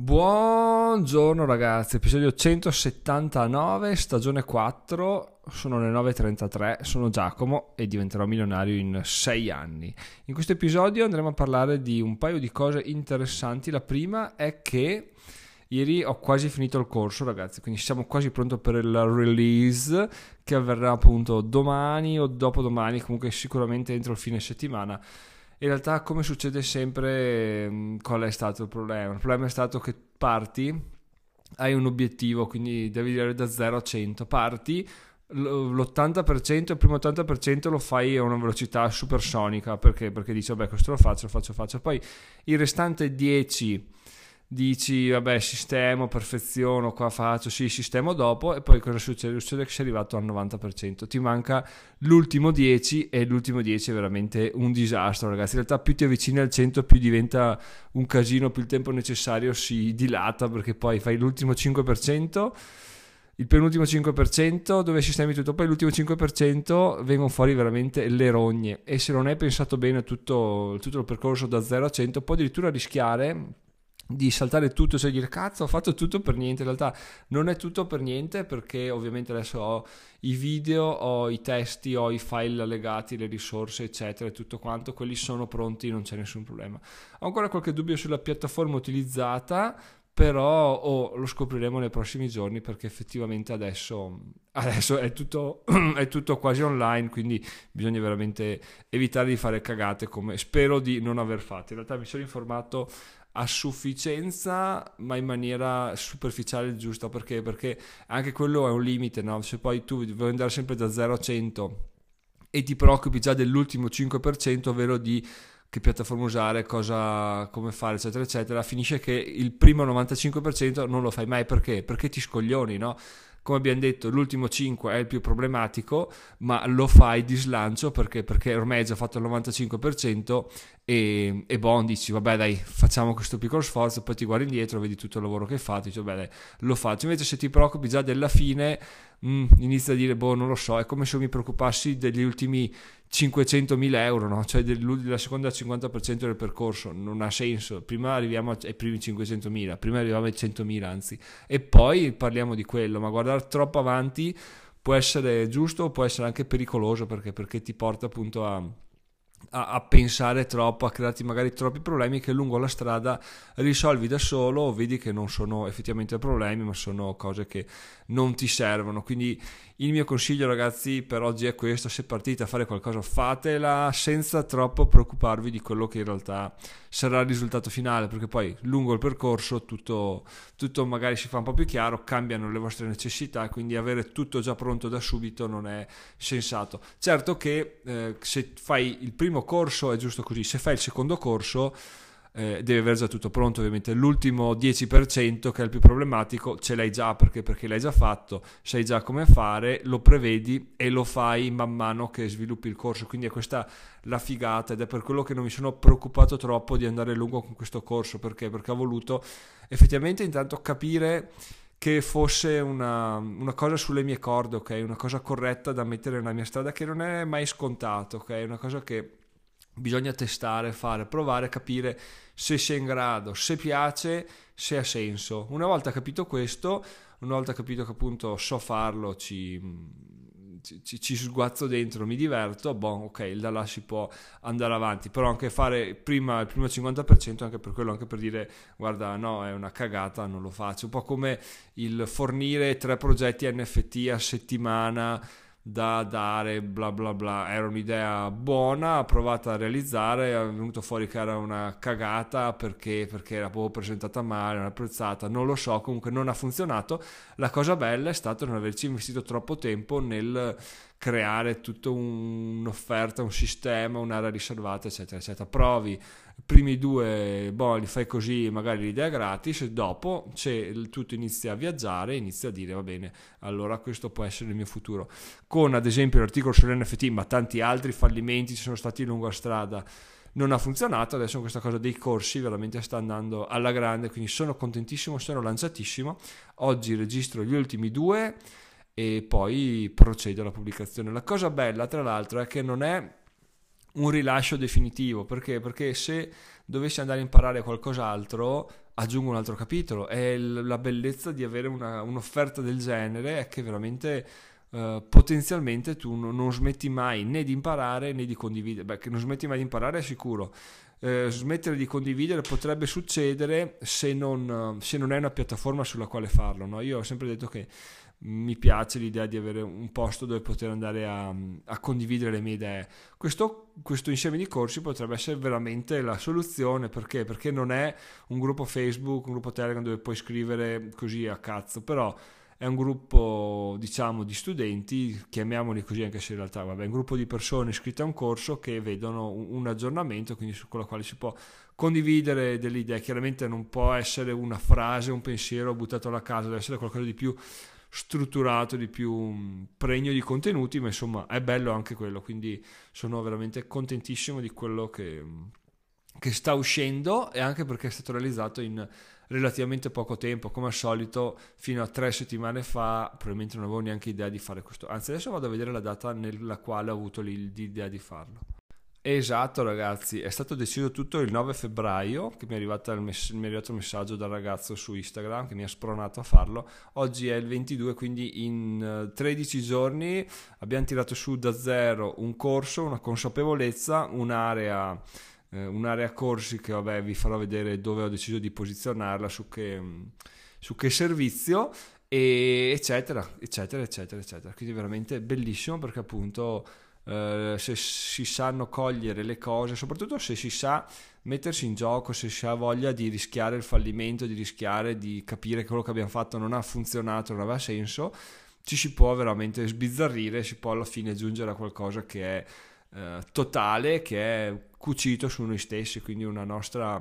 Buongiorno ragazzi, episodio 179, stagione 4, sono le 9.33, sono Giacomo e diventerò milionario in 6 anni. In questo episodio andremo a parlare di un paio di cose interessanti. La prima è che ieri ho quasi finito il corso ragazzi, quindi siamo quasi pronti per il release che avverrà appunto domani o dopodomani, comunque sicuramente entro il fine settimana in realtà come succede sempre mm, qual è stato il problema? Il problema è stato che parti, hai un obiettivo, quindi devi dire da 0 a 100, parti, l'80%, il primo 80% lo fai a una velocità supersonica, perché? Perché dici vabbè questo lo faccio, lo faccio, lo faccio, poi il restante 10 dici vabbè sistemo, perfeziono, qua faccio, sì sistemo dopo e poi cosa succede? Succede che sei arrivato al 90%, ti manca l'ultimo 10 e l'ultimo 10 è veramente un disastro ragazzi, in realtà più ti avvicini al 100 più diventa un casino, più il tempo necessario si dilata perché poi fai l'ultimo 5% il penultimo 5% dove sistemi tutto, poi l'ultimo 5% vengono fuori veramente le rogne. E se non hai pensato bene tutto, tutto il percorso da 0 a 100 puoi addirittura rischiare di saltare tutto, cioè dire cazzo ho fatto tutto per niente, in realtà non è tutto per niente perché ovviamente adesso ho i video, ho i testi, ho i file allegati, le risorse eccetera e tutto quanto, quelli sono pronti, non c'è nessun problema. Ho ancora qualche dubbio sulla piattaforma utilizzata, però oh, lo scopriremo nei prossimi giorni perché effettivamente adesso, adesso è, tutto, è, tutto, quasi online quindi bisogna veramente evitare di fare cagate come spero di non aver fatto in realtà mi sono informato a sufficienza ma in maniera superficiale giusta perché? perché anche quello è un limite no? se poi tu vuoi andare sempre da 0 a 100 e ti preoccupi già dell'ultimo 5% ovvero di che piattaforma usare, cosa, come fare, eccetera, eccetera, finisce che il primo 95% non lo fai mai perché? Perché ti scoglioni, no? Come abbiamo detto l'ultimo 5 è il più problematico ma lo fai di slancio perché, perché ormai hai già fatto il 95% e, e bon dici vabbè dai facciamo questo piccolo sforzo poi ti guardi indietro vedi tutto il lavoro che hai fatto dici vabbè dai lo faccio. Invece se ti preoccupi già della fine mm, inizia a dire boh non lo so è come se mi preoccupassi degli ultimi 500.000 euro, no? cioè della seconda al 50% del percorso, non ha senso, prima arriviamo ai primi 500.000, prima arriviamo ai 100.000 anzi, e poi parliamo di quello, ma guardare troppo avanti può essere giusto può essere anche pericoloso perché, perché ti porta appunto a a, a, pensare troppo, a crearti magari troppi problemi che lungo la strada risolvi da solo o vedi che non sono effettivamente problemi ma sono cose che non ti servono. Quindi il mio consiglio ragazzi per oggi è questo, se partite a fare qualcosa fatela senza troppo preoccuparvi di quello che in realtà sarà il risultato finale perché poi lungo il percorso tutto, tutto magari si fa un po' più chiaro, cambiano le vostre necessità quindi avere tutto già pronto da subito non è sensato. Certo che eh, se fai il primo corso è giusto così, se fai il secondo corso eh, devi aver già tutto pronto ovviamente. L'ultimo 10% che è il più problematico ce l'hai già perché, perché l'hai già fatto sai già come fare lo prevedi e lo fai man mano che sviluppi il corso. Quindi è questa la figata ed è per quello che non mi sono preoccupato troppo di andare lungo con questo corso. Perché? Perché ho voluto effettivamente intanto capire che fosse una, una, cosa sulle mie corde, ok? Una cosa corretta da mettere nella mia strada che non è mai scontato, ok? Una cosa che bisogna testare, fare, provare, capire se sei in grado, se piace, se ha senso. Una volta capito questo, una volta capito che appunto so farlo, ci, ci, ci sguazzo dentro, mi diverto, boh, ok, da là si può andare avanti, però anche fare prima il primo 50%, anche per quello, anche per dire guarda no, è una cagata, non lo faccio, un po' come il fornire tre progetti NFT a settimana, da dare, bla bla bla. Era un'idea buona, provata a realizzare, è venuto fuori che era una cagata perché, perché era proprio presentata male, non apprezzata, non lo so, comunque non ha funzionato. La cosa bella è stato non averci investito troppo tempo nel creare tutta un, un'offerta, un sistema, un'area riservata, eccetera, eccetera. Provi primi due, boh, li fai così, magari l'idea gratis, dopo tutto inizia a viaggiare inizia a dire, va bene, allora questo può essere il mio futuro. Con ad esempio l'articolo sull'NFT, ma tanti altri fallimenti ci sono stati lungo la strada non ha funzionato, adesso questa cosa dei corsi veramente sta andando alla grande, quindi sono contentissimo, sono lanciatissimo. Oggi registro gli ultimi due e poi procedo alla pubblicazione. La cosa bella, tra l'altro, è che non è un rilascio definitivo, perché? Perché se dovessi andare a imparare qualcos'altro, aggiungo un altro capitolo e la bellezza di avere una, un'offerta del genere è che veramente Uh, potenzialmente tu non, non, smetti mai né di imparare né di condividere. Beh, che non smetti mai di imparare è sicuro. Uh, smettere di condividere potrebbe succedere se non, se non, è una piattaforma sulla quale farlo. No? Io ho sempre detto che mi piace l'idea di avere un posto dove poter andare a, a condividere le mie idee. Questo, questo, insieme di corsi potrebbe essere veramente la soluzione perché? Perché non è un gruppo Facebook, un gruppo Telegram dove puoi scrivere così a cazzo, però è un gruppo diciamo di studenti, chiamiamoli così anche se in realtà vabbè, è un gruppo di persone iscritte a un corso che vedono un, un aggiornamento, quindi su quello quale si può condividere delle idee. Chiaramente non può essere una frase, un pensiero buttato alla casa, deve essere qualcosa di più strutturato, di più pregno di contenuti, ma insomma è bello anche quello, quindi sono veramente contentissimo di quello che, che sta uscendo e anche perché è stato realizzato in relativamente poco tempo, come al solito fino a tre settimane fa probabilmente non avevo neanche idea di fare questo, anzi adesso vado a vedere la data nella quale ho avuto l'idea di farlo. Esatto ragazzi, è stato deciso tutto il 9 febbraio che mi è, mess- mi è, arrivato il messaggio dal ragazzo su Instagram che mi ha spronato a farlo. Oggi è il 22, quindi in 13 giorni abbiamo tirato su da zero un corso, una consapevolezza, un'area, eh, un'area corsi che vabbè vi farò vedere dove ho deciso di posizionarla, su che, su che servizio e eccetera, eccetera, eccetera, eccetera. Quindi veramente bellissimo perché appunto eh, se si sanno cogliere le cose, soprattutto se si sa mettersi in gioco, se si ha voglia di rischiare il fallimento, di rischiare di capire che quello che abbiamo fatto non ha funzionato, non aveva senso, ci si può veramente sbizzarrire, si può alla fine giungere a qualcosa che è eh, totale, che è cucito su noi stessi, quindi una nostra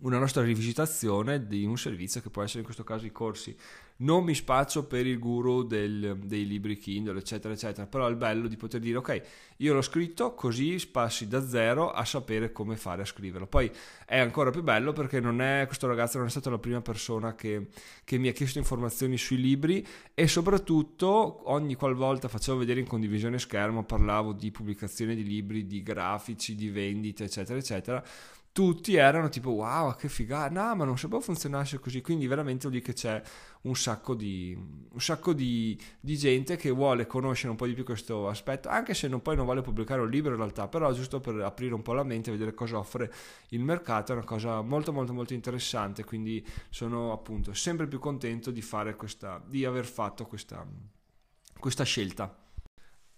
una nostra rivisitazione di un servizio che può essere in questo caso i corsi. Non mi spaccio per il guru del, dei libri Kindle, eccetera, eccetera, però è bello di poter dire ok, io l'ho scritto così passi da zero a sapere come fare a scriverlo. Poi è ancora più bello perché è, questo ragazzo non è stata la prima persona che, che mi ha chiesto informazioni sui libri e soprattutto ogni qualvolta facevo vedere in condivisione schermo parlavo di pubblicazione di libri, di grafici, di vendite, eccetera, eccetera tutti erano tipo wow che figata no ma non sapevo funzionasse così. Quindi veramente lì che c'è un sacco di un sacco di, di, gente che vuole conoscere un po' di più questo aspetto anche se non, poi non vuole pubblicare un libro in realtà però giusto per aprire un po' la mente vedere cosa offre il mercato è una cosa molto molto molto interessante quindi sono appunto sempre più contento di fare questa di aver fatto questa questa scelta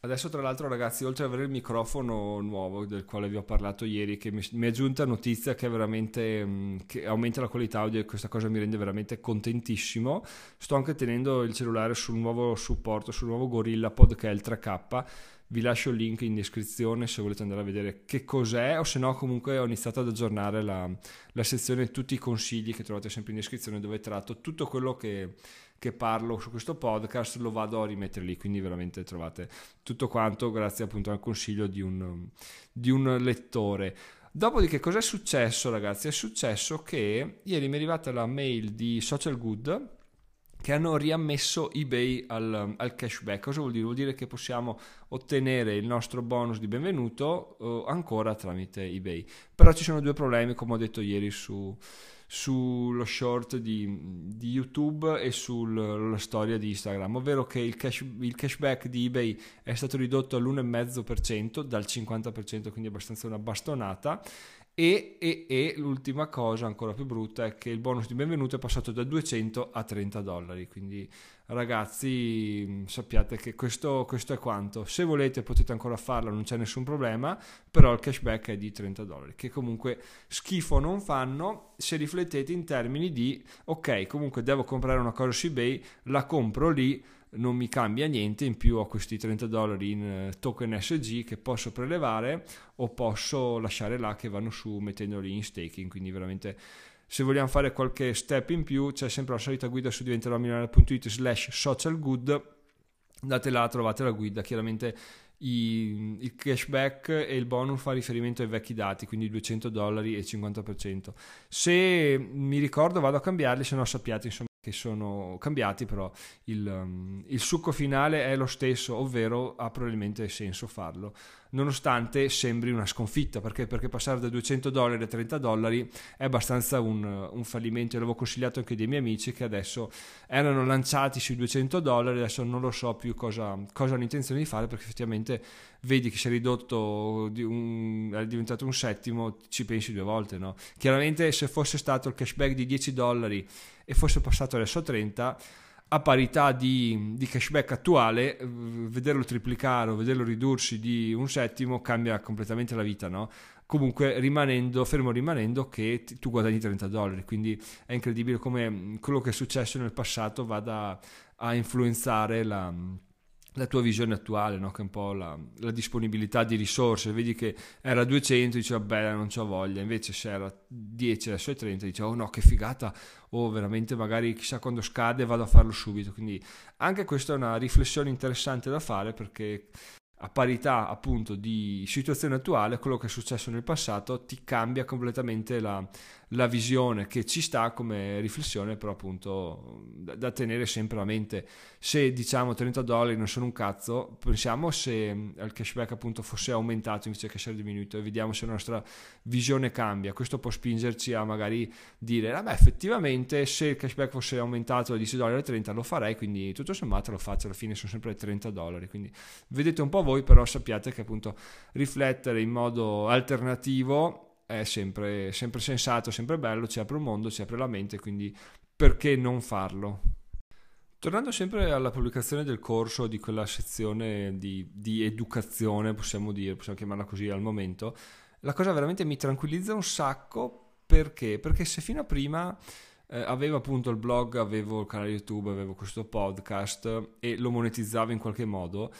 Adesso tra l'altro ragazzi, oltre ad avere il microfono nuovo del quale vi ho parlato ieri, che mi, mi è giunta notizia che veramente mm, che aumenta la qualità audio e questa cosa mi rende veramente contentissimo, sto anche tenendo il cellulare sul nuovo supporto, sul nuovo Gorilla Pod che è il 3K, vi lascio il link in descrizione se volete andare a vedere che cos'è o se no comunque ho iniziato ad aggiornare la, la sezione tutti i consigli che trovate sempre in descrizione dove tratto tutto quello che che parlo su questo podcast lo vado a rimettere lì, quindi veramente trovate tutto quanto grazie appunto al consiglio di un, di un lettore. Dopodiché cosa è successo ragazzi? È successo che ieri mi è arrivata la mail di Social Good che hanno riammesso eBay al, al, cashback. Cosa vuol dire? Vuol dire che possiamo ottenere il nostro bonus di benvenuto uh, ancora tramite eBay. Però ci sono due problemi, come ho detto ieri su, sullo short di, di YouTube e sulla storia di Instagram, ovvero che il, cash, il, cashback di eBay è stato ridotto all'1,5% dal 50%, quindi abbastanza una bastonata. E, e, e, l'ultima cosa ancora più brutta è che il bonus di benvenuto è passato da 200 a 30 dollari. Quindi ragazzi sappiate che questo, questo, è quanto. Se volete potete ancora farlo non c'è nessun problema però il cashback è di 30 dollari che comunque schifo non fanno. Se riflettete in termini di ok comunque devo comprare una cosa su ebay la compro lì non mi cambia niente, in più ho questi 30 dollari in eh, token SG che posso prelevare o posso lasciare là che vanno su mettendoli in staking, quindi veramente se vogliamo fare qualche step in più c'è sempre la solita guida su diventeromilionario.it slash social good, andate là, trovate la guida, chiaramente i, il cashback e il bonus fa riferimento ai vecchi dati, quindi 200 dollari e 50%. Se mi ricordo vado a cambiarli, se no sappiate insomma che sono cambiati, però il, um, il, succo finale è lo stesso, ovvero ha probabilmente senso farlo, nonostante sembri una sconfitta, perché, perché passare da 200 dollari a 30 dollari è abbastanza un, un fallimento. Io l'avevo consigliato anche dei miei amici che adesso erano lanciati sui 200 dollari, adesso non lo so più cosa, cosa hanno intenzione di fare, perché effettivamente vedi che si è ridotto, di un, è diventato un settimo, ci pensi due volte, no? Chiaramente se fosse stato il cashback di 10 dollari e fosse passato adesso a 30, a parità di, di, cashback attuale, vederlo triplicare o vederlo ridursi di un settimo cambia completamente la vita, no? Comunque rimanendo, fermo rimanendo che tu guadagni 30 dollari, quindi è incredibile come quello che è successo nel passato vada a influenzare la la tua visione attuale, no? che è un po' la, la, disponibilità di risorse, vedi che era 200, dici vabbè non c'ho voglia, invece se era 10 adesso è 30, dici oh no che figata, o veramente magari chissà quando scade vado a farlo subito, quindi anche questa è una riflessione interessante da fare perché a parità appunto di situazione attuale, quello che è successo nel passato ti cambia completamente la, la visione che ci sta come riflessione, però appunto da, da, tenere sempre a mente. Se diciamo 30 dollari non sono un cazzo, pensiamo se il cashback appunto fosse aumentato invece che essere diminuito e vediamo se la nostra visione cambia. Questo può spingerci a magari dire, vabbè effettivamente se il cashback fosse aumentato da 10 dollari a 30 lo farei, quindi tutto sommato lo faccio, alla fine sono sempre 30 dollari. Quindi vedete un po' voi, però sappiate che appunto riflettere in modo alternativo è sempre, sempre sensato, sempre bello, ci apre un mondo, ci apre la mente, quindi perché non farlo? Tornando sempre alla pubblicazione del corso di quella sezione di, di, educazione, possiamo dire, possiamo chiamarla così al momento, la cosa veramente mi tranquillizza un sacco perché? Perché se fino a prima eh, avevo appunto il blog, avevo il canale YouTube, avevo questo podcast e lo monetizzavo in qualche modo,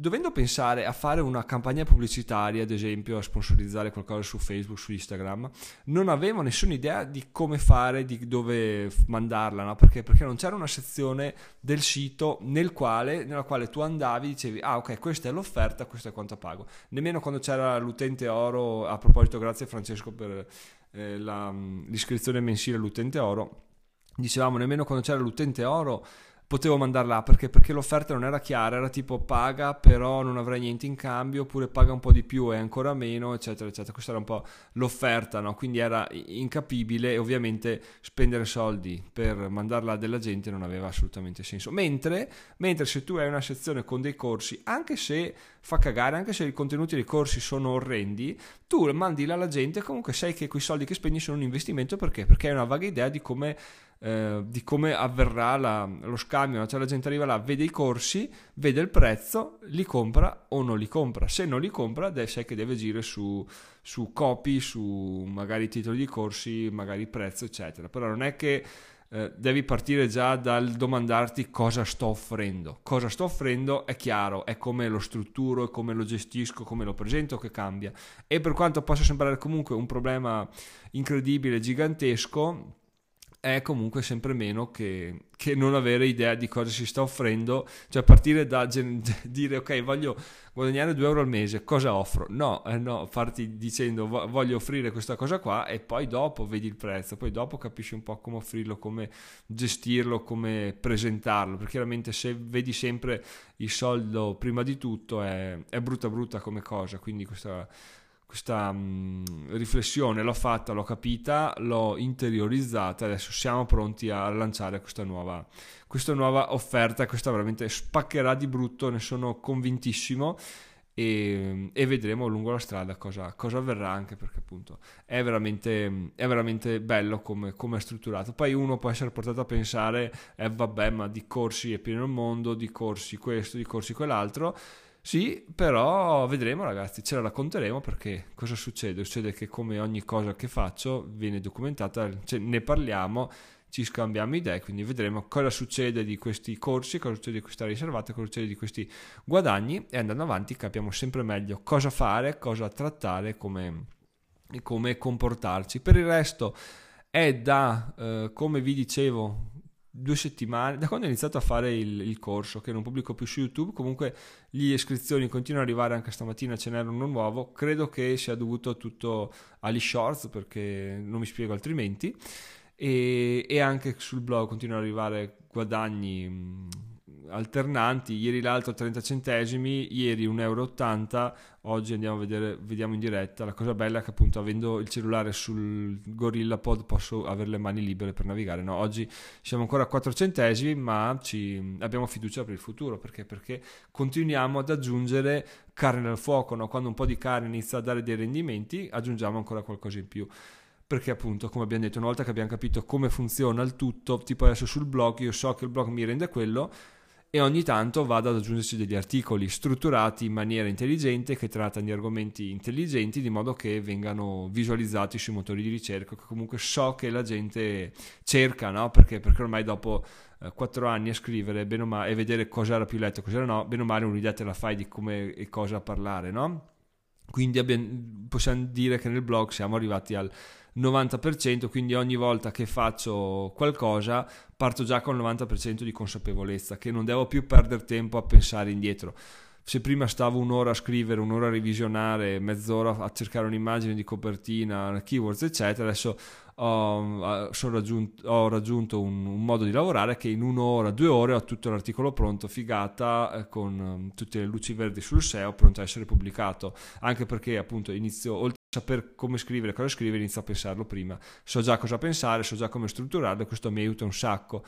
Dovendo pensare a fare una campagna pubblicitaria, ad esempio a sponsorizzare qualcosa su Facebook, su Instagram, non avevo nessuna idea di come fare, di dove mandarla, no? perché? perché non c'era una sezione del sito nel quale, nella quale tu andavi e dicevi ah ok questa è l'offerta, questo è quanto pago. Nemmeno quando c'era l'utente oro, a proposito grazie Francesco per eh, la, l'iscrizione mensile all'utente oro, dicevamo nemmeno quando c'era l'utente oro potevo mandarla perché, perché l'offerta non era chiara, era tipo paga però non avrai niente in cambio oppure paga un po' di più e ancora meno eccetera eccetera, questa era un po' l'offerta no? quindi era incapibile e ovviamente spendere soldi per mandarla della gente non aveva assolutamente senso, mentre, mentre se tu hai una sezione con dei corsi anche se fa cagare, anche se i contenuti dei corsi sono orrendi, tu mandi là alla gente comunque sai che quei soldi che spendi sono un investimento perché? Perché hai una vaga idea di come eh, di come avverrà la, lo scambio, cioè la gente arriva là, vede i corsi, vede il prezzo, li compra o non li compra. Se non li compra, sai che deve agire su, su copy, su magari titoli di corsi, magari prezzo, eccetera. Però non è che eh, devi partire già dal domandarti cosa sto offrendo. Cosa sto offrendo è chiaro, è come lo strutturo, è come lo gestisco, come lo presento che cambia. E per quanto possa sembrare comunque un problema incredibile, gigantesco, è comunque sempre meno che, che, non avere idea di cosa si sta offrendo, cioè partire da gen- dire ok voglio guadagnare 2 euro al mese, cosa offro? No, eh no, farti dicendo voglio offrire questa cosa qua e poi dopo vedi il prezzo, poi dopo capisci un po' come offrirlo, come gestirlo, come presentarlo, perché chiaramente se vedi sempre il soldo prima di tutto è, è brutta brutta come cosa, quindi questa questa mh, mm, riflessione l'ho fatta, l'ho capita, l'ho interiorizzata, adesso siamo pronti a lanciare questa nuova, questa nuova offerta, questa veramente spaccherà di brutto, ne sono convintissimo e, e vedremo lungo la strada cosa, cosa, avverrà anche perché appunto è veramente, è veramente bello come, come, è strutturato. Poi uno può essere portato a pensare, eh vabbè ma di corsi è pieno il mondo, di corsi questo, di corsi quell'altro sì, però vedremo ragazzi, ce la racconteremo perché cosa succede? Succede che come ogni cosa che faccio viene documentata, cioè ne parliamo, ci scambiamo idee, quindi vedremo cosa succede di questi corsi, cosa succede di questa riservata, cosa succede di questi guadagni e andando avanti capiamo sempre meglio cosa fare, cosa trattare come, come comportarci. Per il resto è da, eh, come vi dicevo, due settimane, da quando ho iniziato a fare il, il, corso, che non pubblico più su YouTube, comunque le iscrizioni continuano ad arrivare anche stamattina, ce n'era uno nuovo, credo che sia dovuto tutto agli shorts perché non mi spiego altrimenti. e, e anche sul blog continuano ad arrivare guadagni alternanti, ieri l'altro 30 centesimi, ieri 1,80 euro, oggi andiamo a vedere, vediamo in diretta, la cosa bella è che appunto avendo il cellulare sul Gorilla Pod posso avere le mani libere per navigare, no? oggi siamo ancora a 4 centesimi ma ci, abbiamo fiducia per il futuro, perché? Perché continuiamo ad aggiungere carne al fuoco, no? quando un po' di carne inizia a dare dei rendimenti aggiungiamo ancora qualcosa in più perché appunto come abbiamo detto una volta che abbiamo capito come funziona il tutto tipo adesso sul blog io so che il blog mi rende quello e ogni tanto vado ad aggiungerci degli articoli strutturati in maniera intelligente che trattano di argomenti intelligenti di modo che vengano visualizzati sui motori di ricerca che comunque so che la gente cerca no? perché, perché ormai dopo eh, quattro anni a scrivere male, e vedere cosa era più letto e cosa no bene o male un'idea te la fai di come e cosa parlare no? quindi abbiamo, possiamo dire che nel blog siamo arrivati al 90%, quindi ogni volta che faccio qualcosa parto già con il 90% di consapevolezza, che non devo più perdere tempo a pensare indietro. Se prima stavo un'ora a scrivere, un'ora a revisionare, mezz'ora a cercare un'immagine di copertina, keywords, eccetera, adesso ho, raggiunto, ho raggiunto un, un, modo di lavorare che in un'ora, due ore ho tutto l'articolo pronto, figata, eh, con um, tutte le luci verdi sul SEO, pronto a essere pubblicato, anche perché appunto inizio, saper come scrivere, cosa scrivere, inizio a pensarlo prima. So già cosa pensare, so già come strutturarlo e questo mi aiuta un sacco.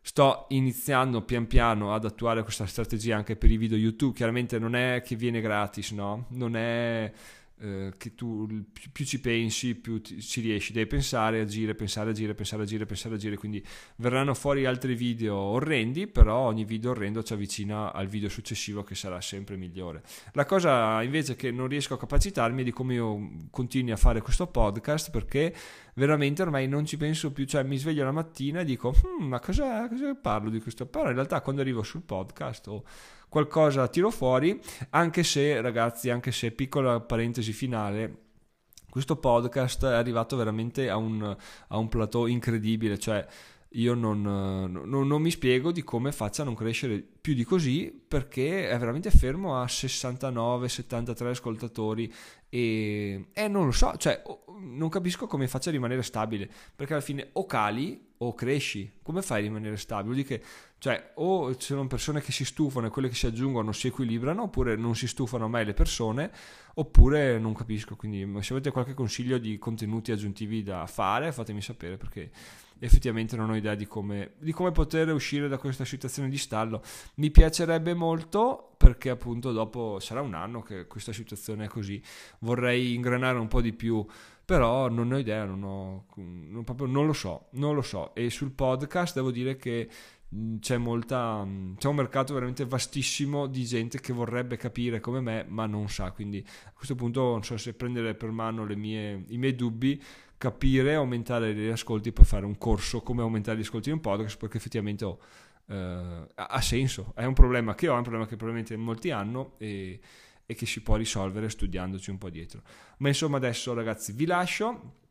Sto iniziando pian piano ad attuare questa strategia anche per i video YouTube. Chiaramente non è che viene gratis, no? Non è eh, che tu più, più, ci pensi, più ti, ci riesci, devi pensare, agire, pensare, agire, pensare, agire, pensare, agire, quindi verranno fuori altri video orrendi, però ogni video orrendo ci avvicina al video successivo che sarà sempre migliore. La cosa invece che non riesco a capacitarmi è di come io continui a fare questo podcast perché veramente ormai non ci penso più, cioè mi sveglio la mattina e dico, hm, ma cosa parlo di questo? Però in realtà quando arrivo sul podcast o... Oh, qualcosa tiro fuori, anche se ragazzi, anche se piccola parentesi finale, questo podcast è arrivato veramente a un, a un plateau incredibile, cioè io non, non, non, mi spiego di come faccia a non crescere più di così perché è veramente fermo a 69-73 ascoltatori e, e, non lo so, cioè non capisco come faccia a rimanere stabile perché alla fine o cali o cresci, come fai a rimanere stabile? Vuol che cioè, o ci sono persone che si stufano e quelle che si aggiungono si equilibrano, oppure non si stufano mai le persone, oppure non capisco. Quindi, se avete qualche consiglio di contenuti aggiuntivi da fare, fatemi sapere perché effettivamente non ho idea di come, di come poter uscire da questa situazione di stallo. Mi piacerebbe molto perché appunto dopo sarà un anno che questa situazione è così. Vorrei ingranare un po' di più però non ho idea, non, ho, non, proprio, non lo so, non lo so. E sul podcast devo dire che c'è molta c'è un mercato veramente vastissimo di gente che vorrebbe capire come me ma non sa quindi a questo punto non so se prendere per mano mie, i miei dubbi capire aumentare gli ascolti per fare un corso come aumentare gli ascolti in un podcast perché effettivamente ho, eh, ha senso è un problema che ho è un problema che probabilmente molti hanno e, e che si può risolvere studiandoci un po' dietro ma insomma adesso ragazzi vi lascio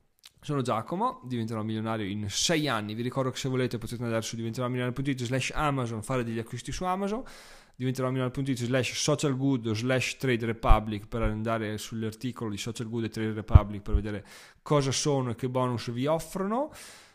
sono Giacomo, diventerò milionario in 6 anni. Vi ricordo che se volete potete andare su diventeròmilionario.it slash Amazon, fare degli acquisti su Amazon. Diventeròmilionario.it slash social good slash trade republic per andare sull'articolo di social good e trade republic per vedere cosa sono e che bonus vi offrono.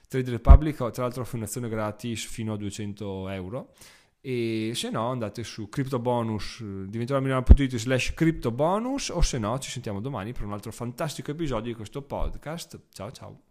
Trade Republic tra l'altro offre un'azione gratis fino a 200 euro. E se no andate su CryptoBonus diventeròmilionario.it slash CryptoBonus o se no ci sentiamo domani per un altro fantastico episodio di questo podcast. Ciao ciao